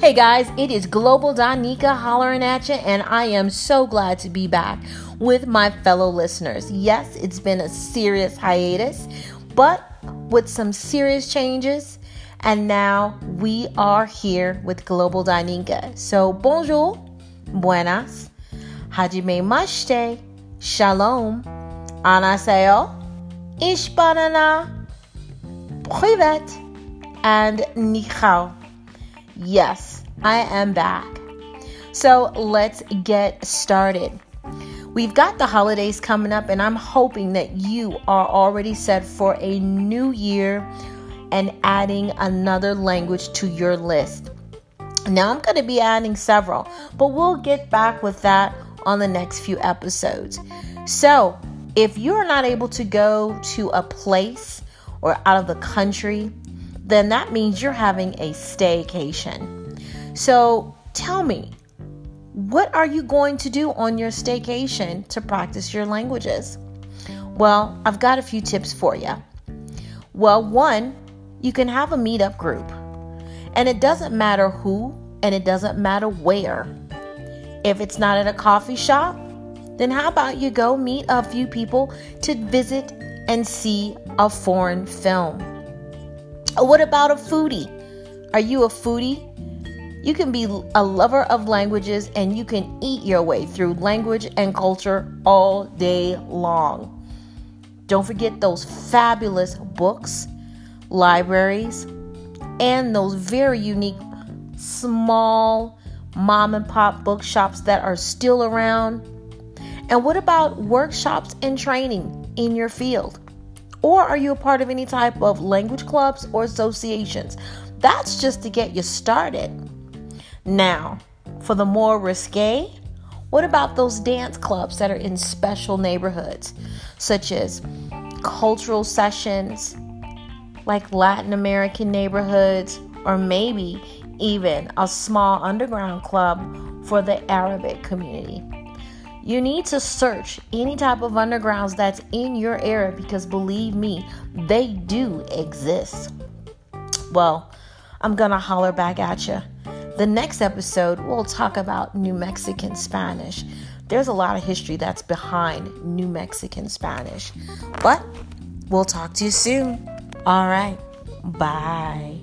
Hey guys, it is Global Donika hollering at you, and I am so glad to be back with my fellow listeners. Yes, it's been a serious hiatus, but with some serious changes, and now we are here with Global Donika. So, bonjour, buenas, hajime mashite, shalom, anaseo, ishbanana, privet, and ni hao. Yes, I am back. So let's get started. We've got the holidays coming up, and I'm hoping that you are already set for a new year and adding another language to your list. Now, I'm going to be adding several, but we'll get back with that on the next few episodes. So, if you're not able to go to a place or out of the country, then that means you're having a staycation. So tell me, what are you going to do on your staycation to practice your languages? Well, I've got a few tips for you. Well, one, you can have a meetup group, and it doesn't matter who and it doesn't matter where. If it's not at a coffee shop, then how about you go meet a few people to visit and see a foreign film? Uh, what about a foodie? Are you a foodie? You can be a lover of languages and you can eat your way through language and culture all day long. Don't forget those fabulous books, libraries, and those very unique small mom and pop bookshops that are still around. And what about workshops and training in your field? Or are you a part of any type of language clubs or associations? That's just to get you started. Now, for the more risque, what about those dance clubs that are in special neighborhoods, such as cultural sessions, like Latin American neighborhoods, or maybe even a small underground club for the Arabic community? You need to search any type of undergrounds that's in your area because believe me, they do exist. Well, I'm gonna holler back at you. The next episode, we'll talk about New Mexican Spanish. There's a lot of history that's behind New Mexican Spanish. But we'll talk to you soon. All right. Bye.